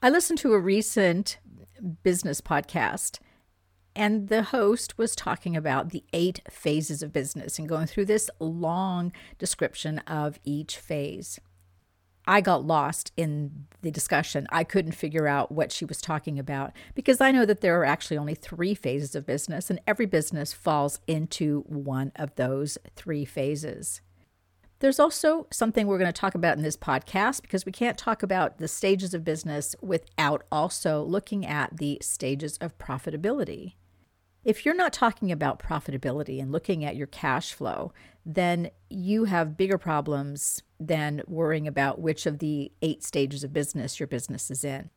I listened to a recent business podcast, and the host was talking about the eight phases of business and going through this long description of each phase. I got lost in the discussion. I couldn't figure out what she was talking about because I know that there are actually only three phases of business, and every business falls into one of those three phases. There's also something we're going to talk about in this podcast because we can't talk about the stages of business without also looking at the stages of profitability. If you're not talking about profitability and looking at your cash flow, then you have bigger problems than worrying about which of the eight stages of business your business is in.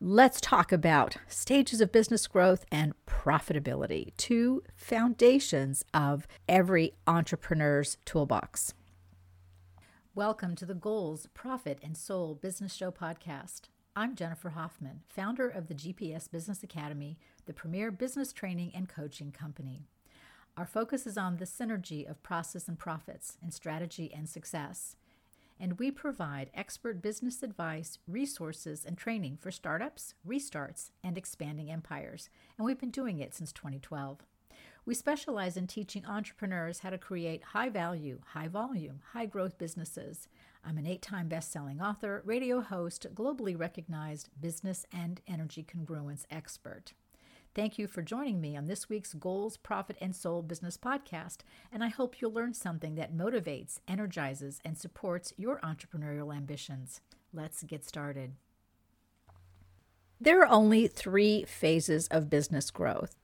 Let's talk about stages of business growth and profitability, two foundations of every entrepreneur's toolbox. Welcome to the Goals, Profit, and Soul Business Show podcast. I'm Jennifer Hoffman, founder of the GPS Business Academy, the premier business training and coaching company. Our focus is on the synergy of process and profits and strategy and success. And we provide expert business advice, resources, and training for startups, restarts, and expanding empires. And we've been doing it since 2012. We specialize in teaching entrepreneurs how to create high value, high volume, high growth businesses. I'm an eight time best selling author, radio host, globally recognized business and energy congruence expert. Thank you for joining me on this week's Goals, Profit, and Soul Business Podcast, and I hope you'll learn something that motivates, energizes, and supports your entrepreneurial ambitions. Let's get started. There are only three phases of business growth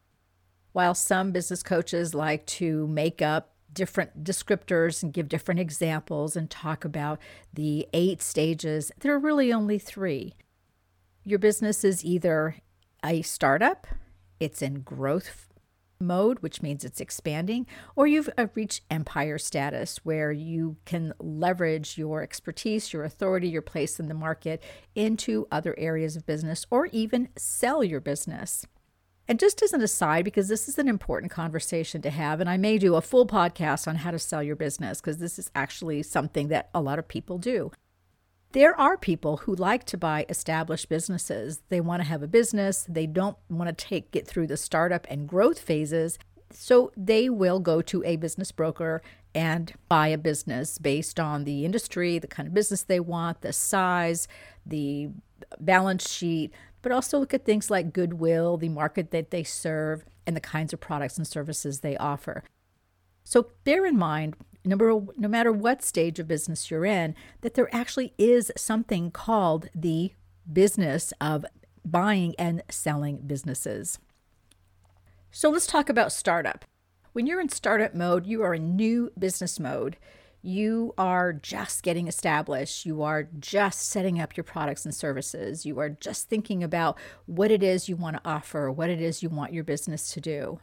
while some business coaches like to make up different descriptors and give different examples and talk about the eight stages, there are really only three. Your business is either a startup, it's in growth mode, which means it's expanding, or you've uh, reached empire status where you can leverage your expertise, your authority, your place in the market into other areas of business, or even sell your business. And just as an aside, because this is an important conversation to have, and I may do a full podcast on how to sell your business, because this is actually something that a lot of people do. There are people who like to buy established businesses. They want to have a business, they don't want to take get through the startup and growth phases. So they will go to a business broker and buy a business based on the industry, the kind of business they want, the size, the balance sheet, but also look at things like goodwill, the market that they serve, and the kinds of products and services they offer. So bear in mind, number, no matter what stage of business you're in, that there actually is something called the business of buying and selling businesses. So let's talk about startup. When you're in startup mode, you are in new business mode you are just getting established. You are just setting up your products and services. You are just thinking about what it is you want to offer, what it is you want your business to do.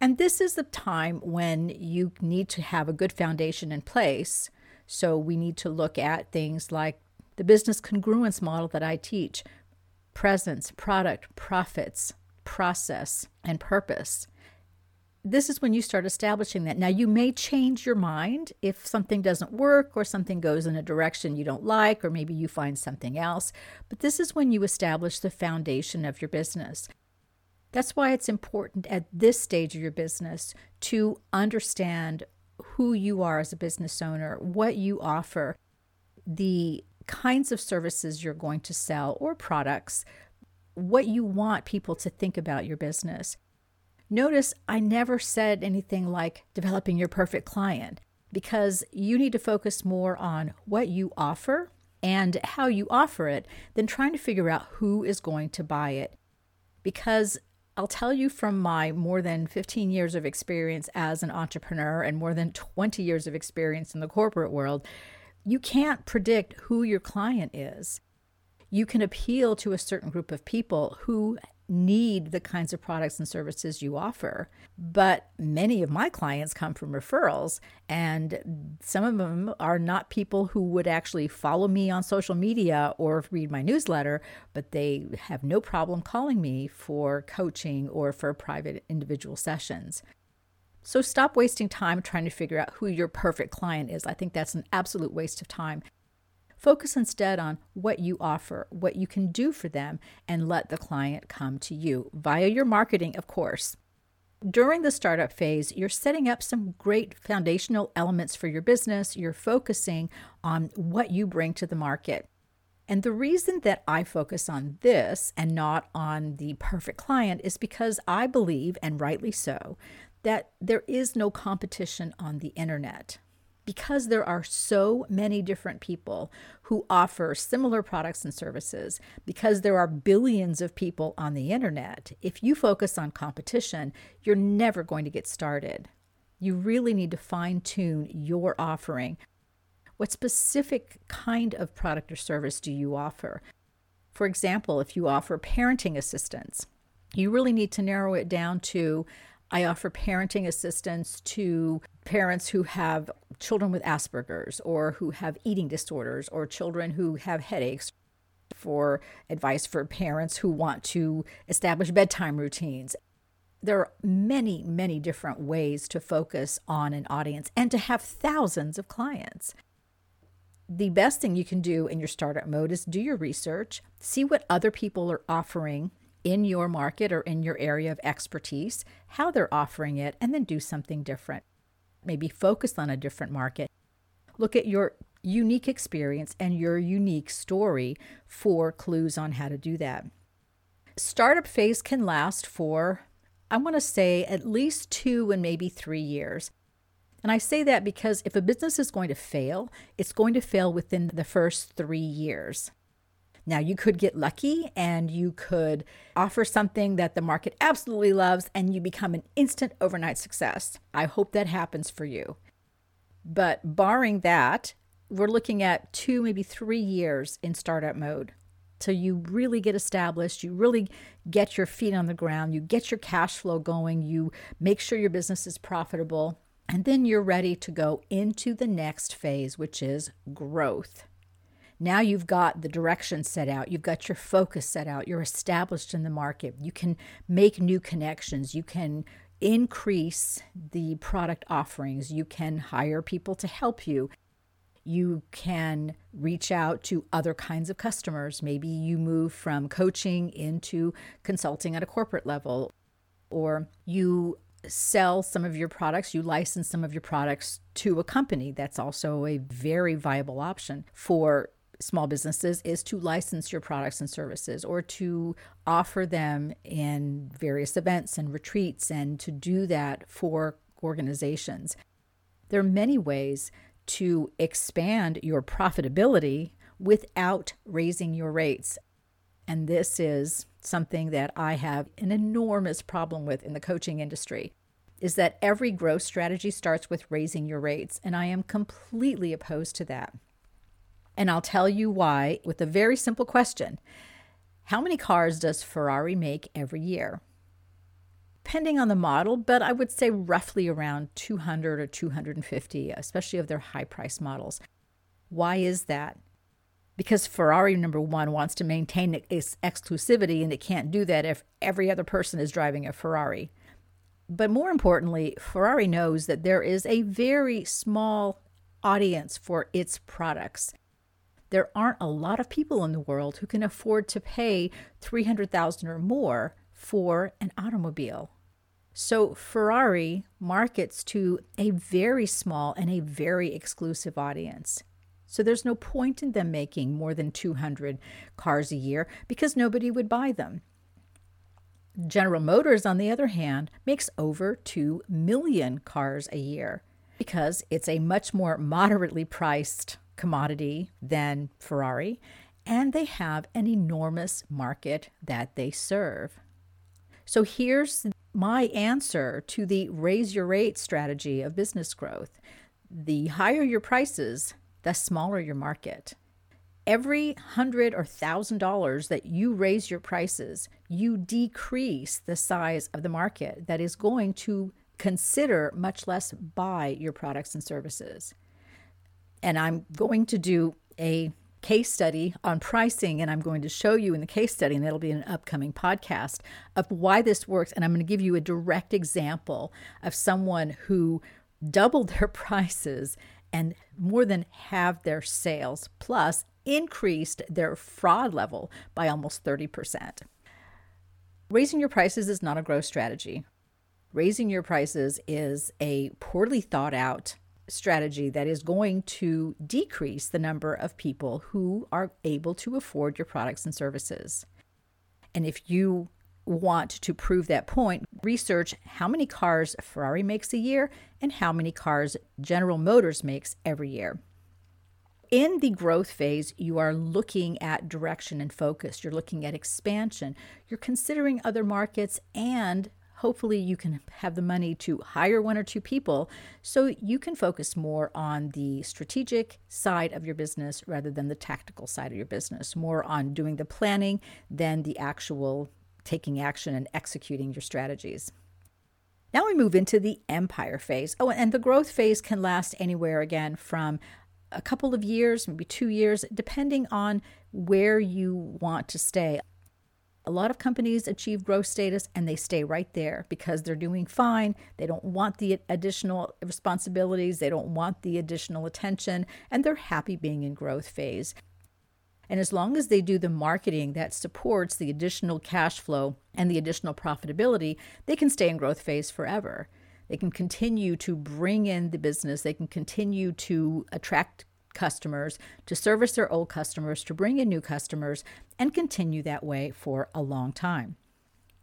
And this is the time when you need to have a good foundation in place. So we need to look at things like the business congruence model that I teach presence, product, profits, process, and purpose this is when you start establishing that. Now, you may change your mind if something doesn't work or something goes in a direction you don't like, or maybe you find something else. But this is when you establish the foundation of your business. That's why it's important at this stage of your business to understand who you are as a business owner, what you offer, the kinds of services you're going to sell or products, what you want people to think about your business. Notice I never said anything like developing your perfect client because you need to focus more on what you offer and how you offer it than trying to figure out who is going to buy it. Because I'll tell you from my more than 15 years of experience as an entrepreneur and more than 20 years of experience in the corporate world, you can't predict who your client is. You can appeal to a certain group of people who need the kinds of products and services you offer. But many of my clients come from referrals, and some of them are not people who would actually follow me on social media or read my newsletter, but they have no problem calling me for coaching or for private individual sessions. So stop wasting time trying to figure out who your perfect client is. I think that's an absolute waste of time. Focus instead on what you offer, what you can do for them, and let the client come to you via your marketing, of course. During the startup phase, you're setting up some great foundational elements for your business. You're focusing on what you bring to the market. And the reason that I focus on this and not on the perfect client is because I believe, and rightly so, that there is no competition on the internet because there are so many different people who offer similar products and services, because there are billions of people on the internet, if you focus on competition, you're never going to get started. You really need to fine tune your offering. What specific kind of product or service do you offer? For example, if you offer parenting assistance, you really need to narrow it down to I offer parenting assistance to parents who have children with Asperger's or who have eating disorders or children who have headaches. For advice for parents who want to establish bedtime routines. There are many, many different ways to focus on an audience and to have thousands of clients. The best thing you can do in your startup mode is do your research, see what other people are offering in your market or in your area of expertise, how they're offering it, and then do something different. Maybe focus on a different market. Look at your unique experience and your unique story for clues on how to do that. Startup phase can last for, I want to say, at least two and maybe three years. And I say that because if a business is going to fail, it's going to fail within the first three years. Now, you could get lucky and you could offer something that the market absolutely loves and you become an instant overnight success. I hope that happens for you. But barring that, we're looking at two, maybe three years in startup mode. So you really get established, you really get your feet on the ground, you get your cash flow going, you make sure your business is profitable, and then you're ready to go into the next phase, which is growth. Now you've got the direction set out, you've got your focus set out, you're established in the market, you can make new connections, you can increase the product offerings, you can hire people to help you. You can reach out to other kinds of customers. Maybe you move from coaching into consulting at a corporate level, or you sell some of your products, you license some of your products to a company. That's also a very viable option for small businesses is to license your products and services or to offer them in various events and retreats and to do that for organizations. There are many ways to expand your profitability without raising your rates. And this is something that I have an enormous problem with in the coaching industry is that every growth strategy starts with raising your rates and I am completely opposed to that. And I'll tell you why with a very simple question How many cars does Ferrari make every year? Depending on the model, but I would say roughly around 200 or 250, especially of their high price models. Why is that? Because Ferrari, number one, wants to maintain its exclusivity, and it can't do that if every other person is driving a Ferrari. But more importantly, Ferrari knows that there is a very small audience for its products there aren't a lot of people in the world who can afford to pay 300,000 or more for an automobile. So Ferrari markets to a very small and a very exclusive audience. So there's no point in them making more than 200 cars a year because nobody would buy them. General Motors, on the other hand, makes over 2 million cars a year because it's a much more moderately priced commodity than Ferrari, and they have an enormous market that they serve. So here's my answer to the raise your rate strategy of business growth. The higher your prices, the smaller your market. Every hundred or thousand dollars that you raise your prices, you decrease the size of the market that is going to consider, much less buy your products and services. And I'm going to do a case study on pricing, and I'm going to show you in the case study, and that'll be an upcoming podcast of why this works. And I'm going to give you a direct example of someone who doubled their prices and more than halved their sales, plus increased their fraud level by almost 30%. Raising your prices is not a growth strategy. Raising your prices is a poorly thought out strategy that is going to decrease the number of people who are able to afford your products and services. And if you want to prove that point, research how many cars Ferrari makes a year and how many cars General Motors makes every year. In the growth phase, you are looking at direction and focus. You're looking at expansion. You're considering other markets and hopefully you can have the money to hire one or two people so you can focus more on the strategic side of your business rather than the tactical side of your business, more on doing the planning than the actual taking action and executing your strategies. Now we move into the empire phase. Oh, and the growth phase can last anywhere again from a couple of years, maybe two years, depending on where you want to stay. A lot of companies achieve growth status and they stay right there because they're doing fine. They don't want the additional responsibilities, they don't want the additional attention, and they're happy being in growth phase. And as long as they do the marketing that supports the additional cash flow and the additional profitability, they can stay in growth phase forever. They can continue to bring in the business, they can continue to attract customers, to service their old customers, to bring in new customers, and continue that way for a long time.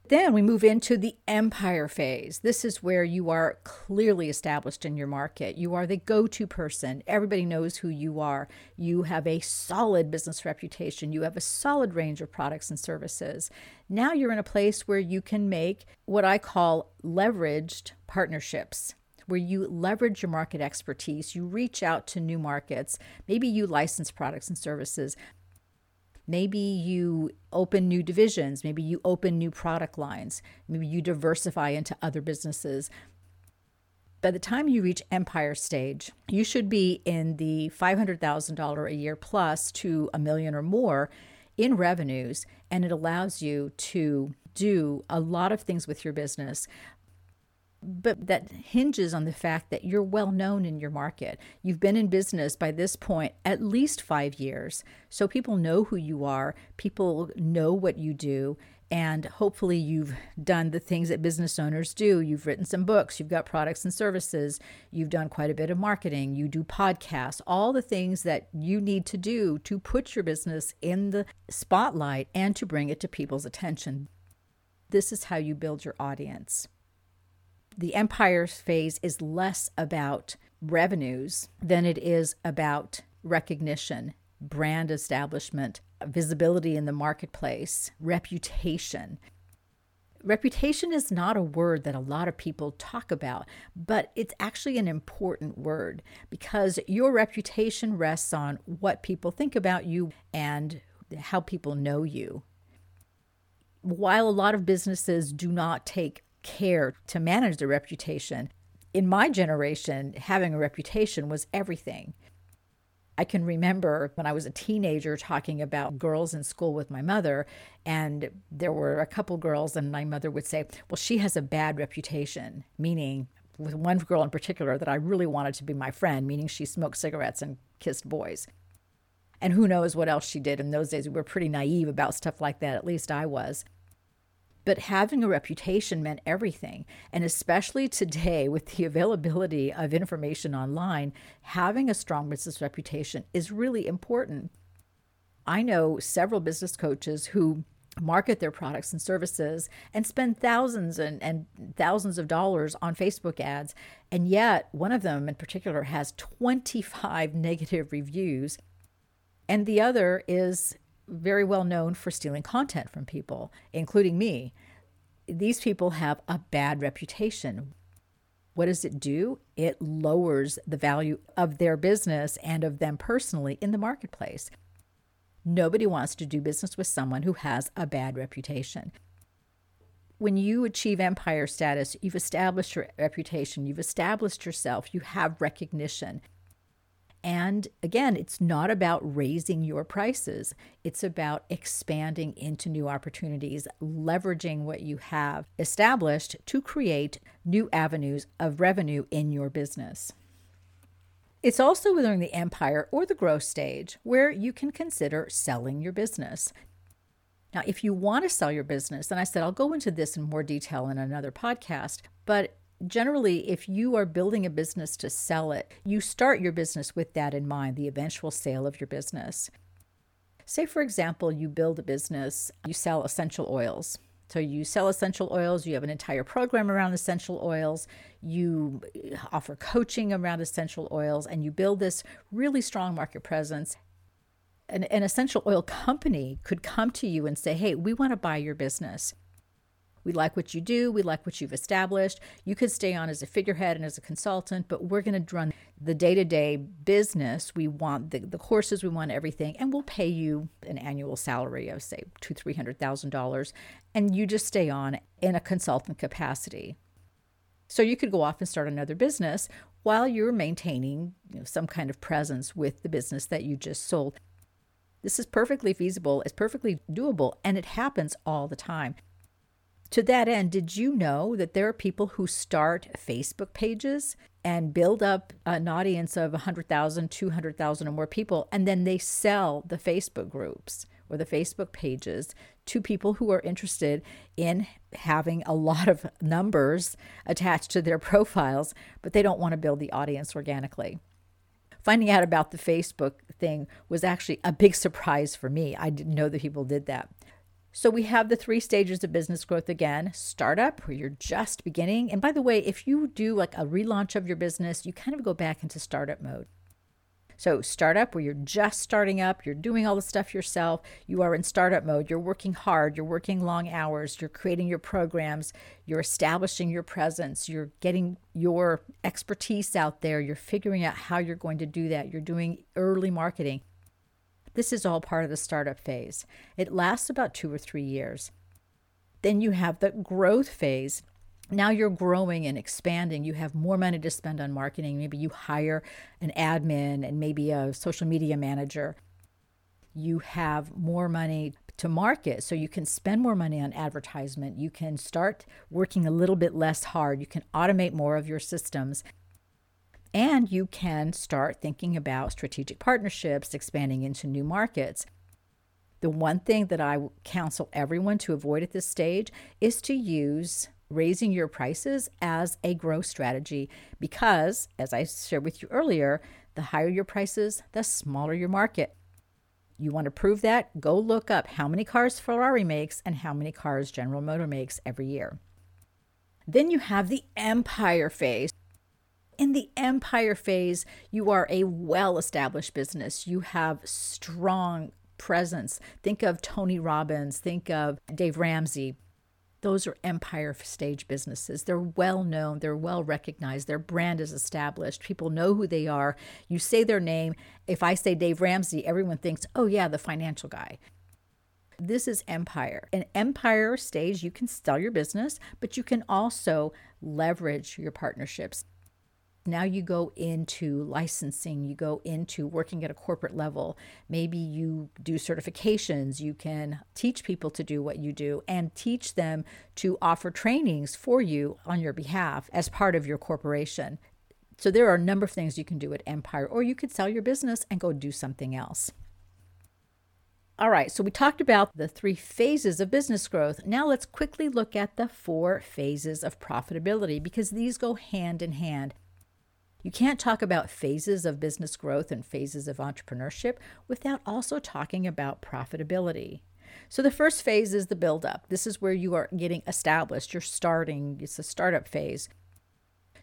Then we move into the empire phase. This is where you are clearly established in your market. You are the go to person. Everybody knows who you are. You have a solid business reputation. You have a solid range of products and services. Now you're in a place where you can make what I call leveraged partnerships where you leverage your market expertise, you reach out to new markets, maybe you license products and services. Maybe you open new divisions, maybe you open new product lines, maybe you diversify into other businesses. By the time you reach empire stage, you should be in the $500,000 a year plus to a million or more in revenues, and it allows you to do a lot of things with your business but that hinges on the fact that you're well known in your market. You've been in business by this point at least five years. So people know who you are, people know what you do, and hopefully you've done the things that business owners do. You've written some books, you've got products and services, you've done quite a bit of marketing, you do podcasts, all the things that you need to do to put your business in the spotlight and to bring it to people's attention. This is how you build your audience the empire phase is less about revenues than it is about recognition, brand establishment, visibility in the marketplace, reputation. Reputation is not a word that a lot of people talk about, but it's actually an important word because your reputation rests on what people think about you and how people know you. While a lot of businesses do not take care to manage their reputation. In my generation, having a reputation was everything. I can remember when I was a teenager talking about girls in school with my mother, and there were a couple girls, and my mother would say, Well, she has a bad reputation, meaning with one girl in particular that I really wanted to be my friend, meaning she smoked cigarettes and kissed boys. And who knows what else she did in those days. We were pretty naive about stuff like that, at least I was. But having a reputation meant everything. And especially today, with the availability of information online, having a strong business reputation is really important. I know several business coaches who market their products and services and spend thousands and, and thousands of dollars on Facebook ads. And yet, one of them in particular has 25 negative reviews, and the other is very well known for stealing content from people, including me. These people have a bad reputation. What does it do? It lowers the value of their business and of them personally in the marketplace. Nobody wants to do business with someone who has a bad reputation. When you achieve empire status, you've established your reputation, you've established yourself, you have recognition. And again, it's not about raising your prices. It's about expanding into new opportunities, leveraging what you have established to create new avenues of revenue in your business. It's also during the empire or the growth stage where you can consider selling your business. Now, if you want to sell your business, and I said I'll go into this in more detail in another podcast, but generally, if you are building a business to sell it, you start your business with that in mind the eventual sale of your business. Say, for example, you build a business, you sell essential oils. So you sell essential oils, you have an entire program around essential oils, you offer coaching around essential oils, and you build this really strong market presence. An, an essential oil company could come to you and say, Hey, we want to buy your business. We like what you do. We like what you've established. You could stay on as a figurehead and as a consultant, but we're going to run the day to day business. We want the, the courses, we want everything, and we'll pay you an annual salary of, say, two, three hundred thousand dollars, and you just stay on in a consultant capacity. So you could go off and start another business while you're maintaining you know, some kind of presence with the business that you just sold. This is perfectly feasible, it's perfectly doable, and it happens all the time. To that end, did you know that there are people who start Facebook pages and build up an audience of 100,000, 200,000 or more people, and then they sell the Facebook groups or the Facebook pages to people who are interested in having a lot of numbers attached to their profiles, but they don't want to build the audience organically? Finding out about the Facebook thing was actually a big surprise for me. I didn't know that people did that. So we have the three stages of business growth again startup, where you're just beginning. And by the way, if you do like a relaunch of your business, you kind of go back into startup mode. So, startup, where you're just starting up, you're doing all the stuff yourself, you are in startup mode, you're working hard, you're working long hours, you're creating your programs, you're establishing your presence, you're getting your expertise out there, you're figuring out how you're going to do that, you're doing early marketing. This is all part of the startup phase. It lasts about two or three years. Then you have the growth phase. Now you're growing and expanding. You have more money to spend on marketing. Maybe you hire an admin and maybe a social media manager. You have more money to market, so you can spend more money on advertisement. You can start working a little bit less hard. You can automate more of your systems and you can start thinking about strategic partnerships, expanding into new markets. The one thing that I counsel everyone to avoid at this stage is to use raising your prices as a growth strategy because, as I shared with you earlier, the higher your prices, the smaller your market. You want to prove that? Go look up how many cars Ferrari makes and how many cars General Motor makes every year. Then you have the empire phase. In the empire phase, you are a well established business. You have strong presence. Think of Tony Robbins, think of Dave Ramsey. Those are empire stage businesses. They're well known, they're well recognized, their brand is established. People know who they are. You say their name. If I say Dave Ramsey, everyone thinks, oh, yeah, the financial guy. This is empire. In empire stage, you can sell your business, but you can also leverage your partnerships. Now you go into licensing, you go into working at a corporate level. Maybe you do certifications, you can teach people to do what you do and teach them to offer trainings for you on your behalf as part of your corporation. So there are a number of things you can do at Empire, or you could sell your business and go do something else. All right, so we talked about the three phases of business growth. Now let's quickly look at the four phases of profitability because these go hand in hand. You can't talk about phases of business growth and phases of entrepreneurship without also talking about profitability. So, the first phase is the build-up. This is where you are getting established. You're starting, it's a startup phase.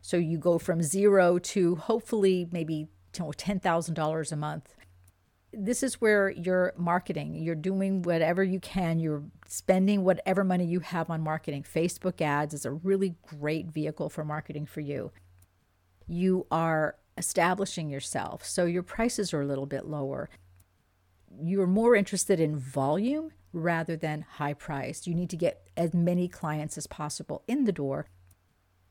So, you go from zero to hopefully maybe $10,000 a month. This is where you're marketing. You're doing whatever you can. You're spending whatever money you have on marketing. Facebook ads is a really great vehicle for marketing for you you are establishing yourself. So your prices are a little bit lower. You're more interested in volume rather than high price. You need to get as many clients as possible in the door.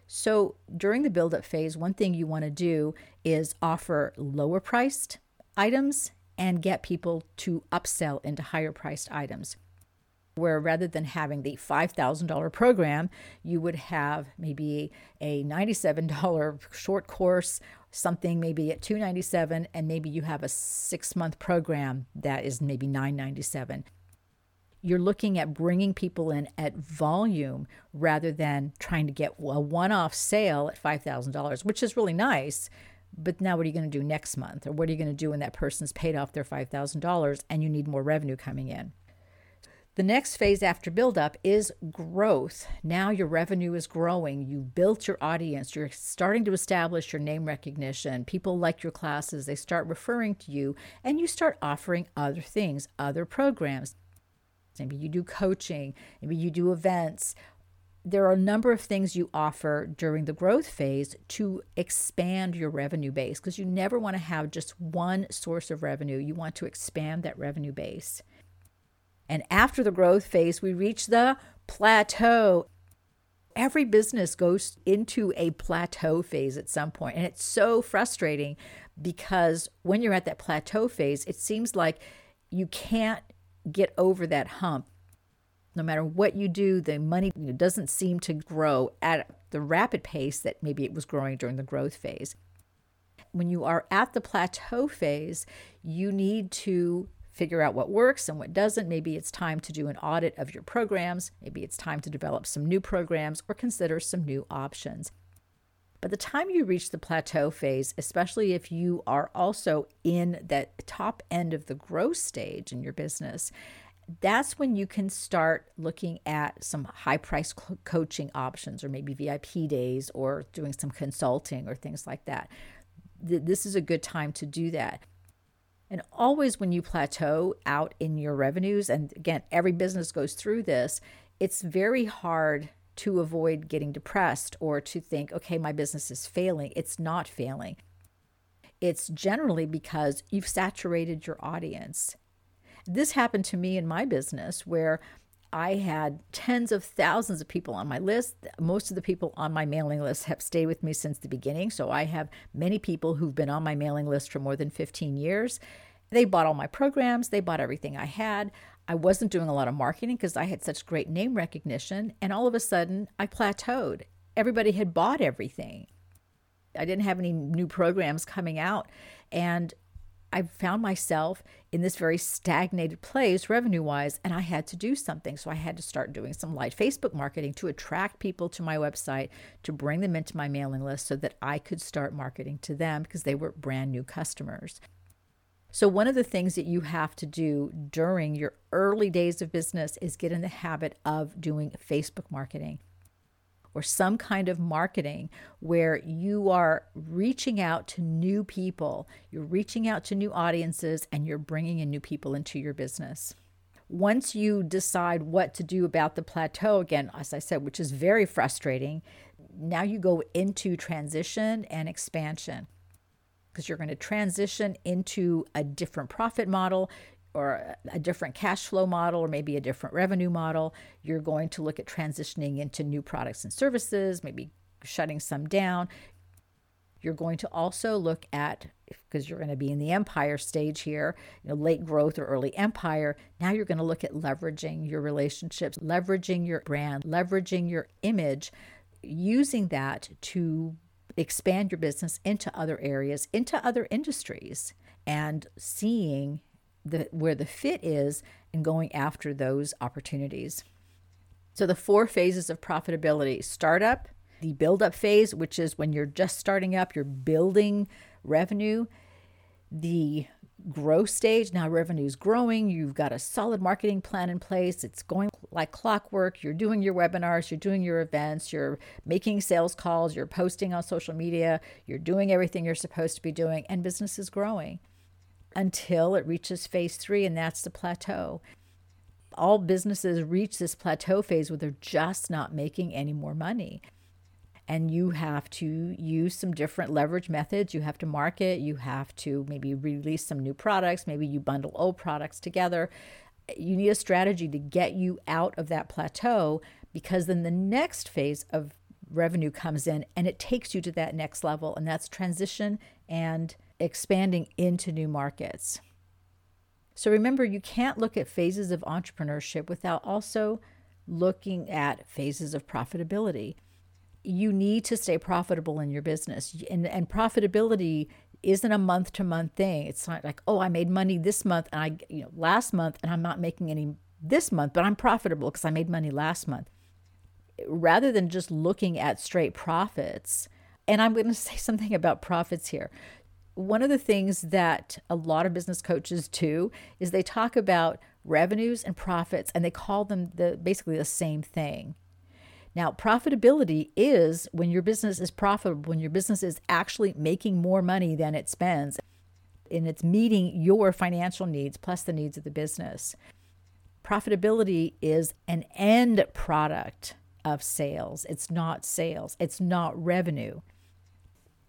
So during the build up phase, one thing you want to do is offer lower priced items and get people to upsell into higher priced items. Where rather than having the $5,000 program, you would have maybe a $97 short course, something maybe at 297 and maybe you have a 6-month program that is maybe 997. You're looking at bringing people in at volume rather than trying to get a one-off sale at $5,000, which is really nice, but now what are you going to do next month or what are you going to do when that person's paid off their $5,000 and you need more revenue coming in? The next phase after buildup is growth. Now your revenue is growing. You built your audience. You're starting to establish your name recognition. People like your classes. They start referring to you, and you start offering other things, other programs. Maybe you do coaching, maybe you do events. There are a number of things you offer during the growth phase to expand your revenue base because you never want to have just one source of revenue. You want to expand that revenue base. And after the growth phase, we reach the plateau. Every business goes into a plateau phase at some point, and it's so frustrating because when you're at that plateau phase, it seems like you can't get over that hump. No matter what you do, the money doesn't seem to grow at the rapid pace that maybe it was growing during the growth phase. When you are at the plateau phase, you need to figure out what works and what doesn't. Maybe it's time to do an audit of your programs. Maybe it's time to develop some new programs or consider some new options. By the time you reach the plateau phase, especially if you are also in that top end of the growth stage in your business, that's when you can start looking at some high price coaching options or maybe VIP days or doing some consulting or things like that. This is a good time to do that. And always when you plateau out in your revenues, and again, every business goes through this, it's very hard to avoid getting depressed or to think, okay, my business is failing. It's not failing. It's generally because you've saturated your audience. This happened to me in my business where I had tens of thousands of people on my list. Most of the people on my mailing list have stayed with me since the beginning. So I have many people who've been on my mailing list for more than 15 years. They bought all my programs, they bought everything I had. I wasn't doing a lot of marketing because I had such great name recognition. And all of a sudden, I plateaued. Everybody had bought everything. I didn't have any new programs coming out. And I found myself in this very stagnated place revenue wise, and I had to do something. So I had to start doing some light Facebook marketing to attract people to my website, to bring them into my mailing list so that I could start marketing to them because they were brand new customers. So, one of the things that you have to do during your early days of business is get in the habit of doing Facebook marketing or some kind of marketing where you are reaching out to new people, you're reaching out to new audiences, and you're bringing in new people into your business. Once you decide what to do about the plateau, again, as I said, which is very frustrating, now you go into transition and expansion because you're going to transition into a different profit model or a different cash flow model or maybe a different revenue model. You're going to look at transitioning into new products and services, maybe shutting some down. You're going to also look at because you're going to be in the empire stage here, you know, late growth or early empire. Now you're going to look at leveraging your relationships, leveraging your brand, leveraging your image, using that to expand your business into other areas, into other industries, and seeing the, where the fit is and going after those opportunities. So, the four phases of profitability startup, the build up phase, which is when you're just starting up, you're building revenue, the growth stage. Now revenue is growing. You've got a solid marketing plan in place. It's going like clockwork. You're doing your webinars, you're doing your events, you're making sales calls, you're posting on social media, you're doing everything you're supposed to be doing, and business is growing until it reaches phase three, and that's the plateau. All businesses reach this plateau phase where they're just not making any more money. And you have to use some different leverage methods. You have to market, you have to maybe release some new products, maybe you bundle old products together. You need a strategy to get you out of that plateau because then the next phase of revenue comes in and it takes you to that next level, and that's transition and expanding into new markets. So remember, you can't look at phases of entrepreneurship without also looking at phases of profitability. You need to stay profitable in your business. And, and profitability isn't a month to month thing. It's not like, oh, I made money this month and I, you know, last month and I'm not making any this month, but I'm profitable because I made money last month. Rather than just looking at straight profits, and I'm going to say something about profits here. One of the things that a lot of business coaches do is they talk about revenues and profits and they call them the basically the same thing. Now, profitability is when your business is profitable, when your business is actually making more money than it spends, and it's meeting your financial needs plus the needs of the business. Profitability is an end product of sales. It's not sales, it's not revenue.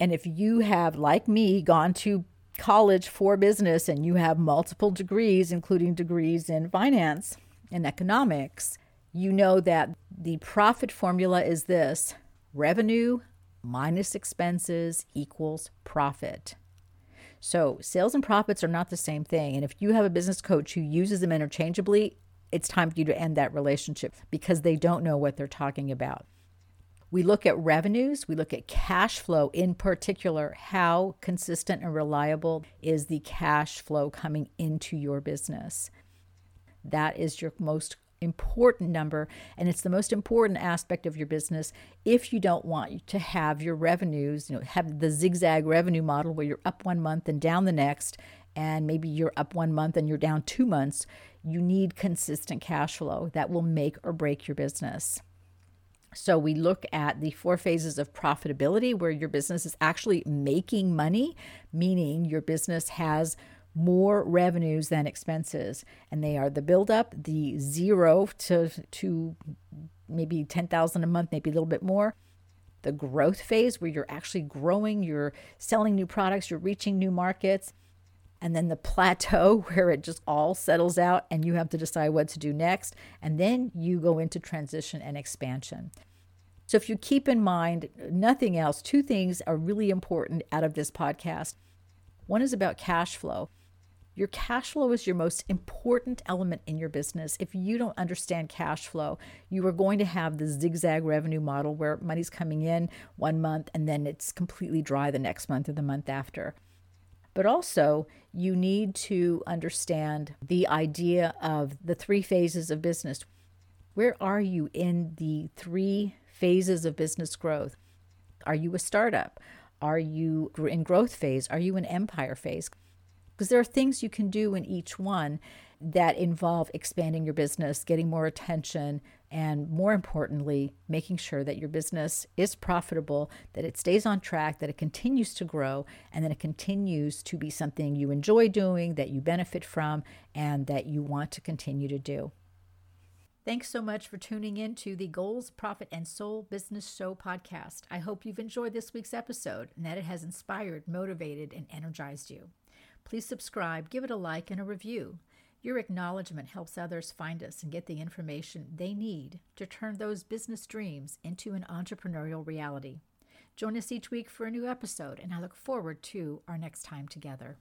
And if you have, like me, gone to college for business and you have multiple degrees, including degrees in finance and economics, you know that the profit formula is this revenue minus expenses equals profit. So, sales and profits are not the same thing. And if you have a business coach who uses them interchangeably, it's time for you to end that relationship because they don't know what they're talking about. We look at revenues, we look at cash flow in particular. How consistent and reliable is the cash flow coming into your business? That is your most important number and it's the most important aspect of your business if you don't want to have your revenues you know have the zigzag revenue model where you're up one month and down the next and maybe you're up one month and you're down two months you need consistent cash flow that will make or break your business so we look at the four phases of profitability where your business is actually making money meaning your business has more revenues than expenses. And they are the build up the zero to to maybe 10,000 a month maybe a little bit more. The growth phase where you're actually growing you're selling new products you're reaching new markets and then the plateau where it just all settles out and you have to decide what to do next and then you go into transition and expansion so if you keep in mind nothing else two things are really important out of this podcast one is about cash flow your cash flow is your most important element in your business. If you don't understand cash flow, you are going to have the zigzag revenue model where money's coming in one month and then it's completely dry the next month or the month after. But also, you need to understand the idea of the three phases of business. Where are you in the three phases of business growth? Are you a startup? Are you in growth phase? Are you in empire phase? because there are things you can do in each one that involve expanding your business, getting more attention, and more importantly, making sure that your business is profitable, that it stays on track, that it continues to grow, and that it continues to be something you enjoy doing, that you benefit from, and that you want to continue to do. Thanks so much for tuning in to the Goals, Profit, and Soul Business Show podcast. I hope you've enjoyed this week's episode and that it has inspired, motivated, and energized you. Please subscribe, give it a like, and a review. Your acknowledgement helps others find us and get the information they need to turn those business dreams into an entrepreneurial reality. Join us each week for a new episode, and I look forward to our next time together.